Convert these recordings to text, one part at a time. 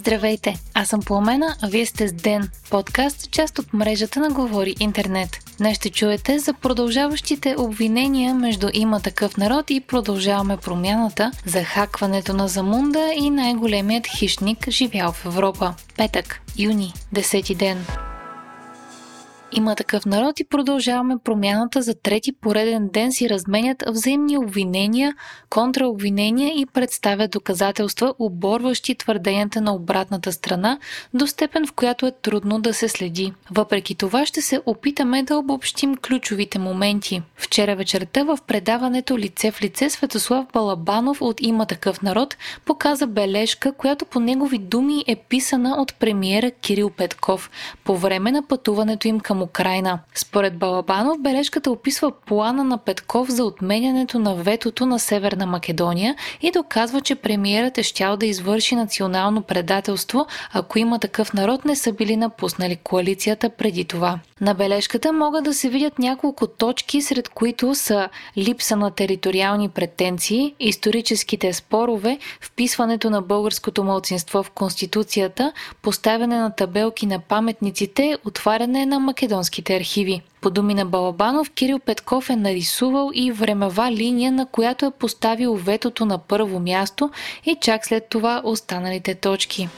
Здравейте, аз съм Пламена, а вие сте с Ден, подкаст, част от мрежата на Говори Интернет. Днес ще чуете за продължаващите обвинения между има такъв народ и продължаваме промяната, за хакването на Замунда и най-големият хищник живял в Европа. Петък, юни, 10 ден. Има такъв народ и продължаваме промяната за трети пореден ден си разменят взаимни обвинения, контраобвинения и представят доказателства, оборващи твърденията на обратната страна до степен, в която е трудно да се следи. Въпреки това ще се опитаме да обобщим ключовите моменти. Вчера вечерта в предаването Лице в лице Светослав Балабанов от Има такъв народ показа бележка, която по негови думи е писана от премиера Кирил Петков по време на пътуването им към Украина. Според Балабанов, бележката описва плана на Петков за отменянето на ветото на Северна Македония и доказва, че премиерът е щял да извърши национално предателство, ако има такъв народ не са били напуснали коалицията преди това. На бележката могат да се видят няколко точки, сред които са липса на териториални претенции, историческите спорове, вписването на българското мълцинство в Конституцията, поставяне на табелки на паметниците, отваряне на македонските архиви. По думи на Балабанов, Кирил Петков е нарисувал и времева линия, на която е поставил ветото на първо място и чак след това останалите точки.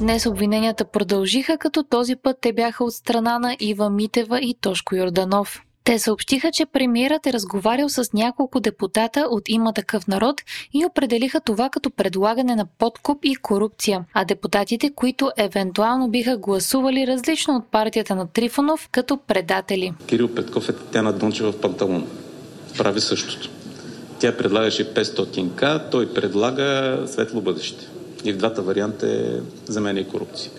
Днес обвиненията продължиха, като този път те бяха от страна на Ива Митева и Тошко Йорданов. Те съобщиха, че премиерът е разговарял с няколко депутата от Има такъв народ и определиха това като предлагане на подкуп и корупция, а депутатите, които евентуално биха гласували различно от партията на Трифонов, като предатели. Кирил Петков е Татяна Дончева в панталон. Прави същото. Тя предлагаше 500к, той предлага светло бъдеще. И в двата варианта е за мен и корупция.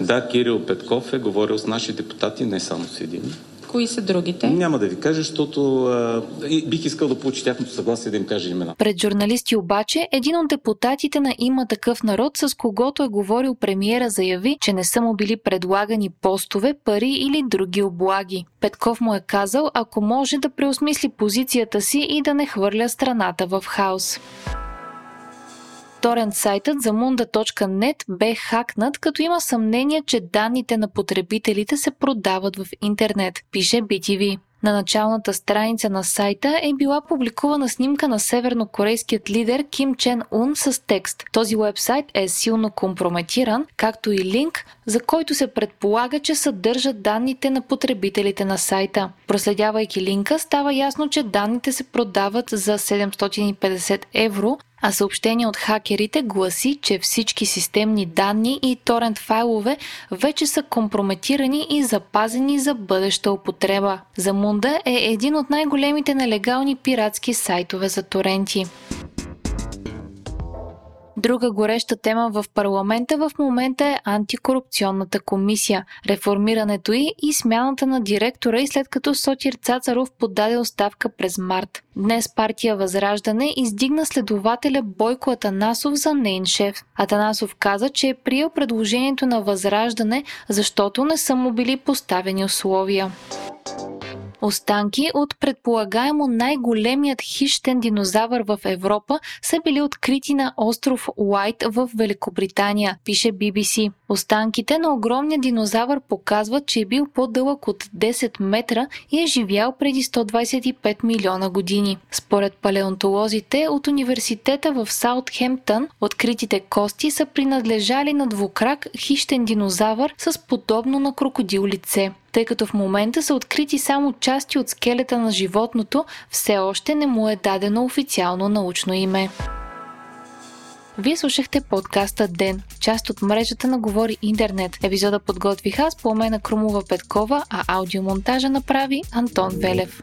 Да, Кирил Петков е говорил с наши депутати, не само с един. Кои са другите? Няма да ви кажа, защото а, бих искал да получи тяхното съгласие да им кажа имена. Пред журналисти обаче, един от депутатите на Има такъв народ, с когото е говорил премиера, заяви, че не са му били предлагани постове, пари или други облаги. Петков му е казал, ако може да преосмисли позицията си и да не хвърля страната в хаос. Торент сайтът за munda.net бе хакнат, като има съмнение, че данните на потребителите се продават в интернет, пише BTV. На началната страница на сайта е била публикувана снимка на севернокорейският лидер Ким Чен Ун с текст. Този вебсайт е силно компрометиран, както и линк, за който се предполага, че съдържат данните на потребителите на сайта. Проследявайки линка, става ясно, че данните се продават за 750 евро, а съобщение от хакерите гласи, че всички системни данни и торент файлове вече са компрометирани и запазени за бъдеща употреба. Замунда е един от най-големите нелегални пиратски сайтове за торенти. Друга гореща тема в парламента в момента е антикорупционната комисия, реформирането й и смяната на директора и след като Сотир Цацаров подаде оставка през март. Днес партия Възраждане издигна следователя Бойко Атанасов за нейн шеф. Атанасов каза, че е приел предложението на Възраждане, защото не са му били поставени условия. Останки от предполагаемо най-големият хищен динозавър в Европа са били открити на остров Уайт в Великобритания, пише BBC. Останките на огромния динозавър показват, че е бил по-дълъг от 10 метра и е живял преди 125 милиона години. Според палеонтолозите от университета в Саутхемптън, откритите кости са принадлежали на двукрак хищен динозавър с подобно на крокодил лице тъй като в момента са открити само части от скелета на животното, все още не му е дадено официално научно име. Вие слушахте подкаста Ден, част от мрежата на Говори Интернет. Епизода подготвих аз, Пламена Крумова Петкова, а аудиомонтажа направи Антон Велев.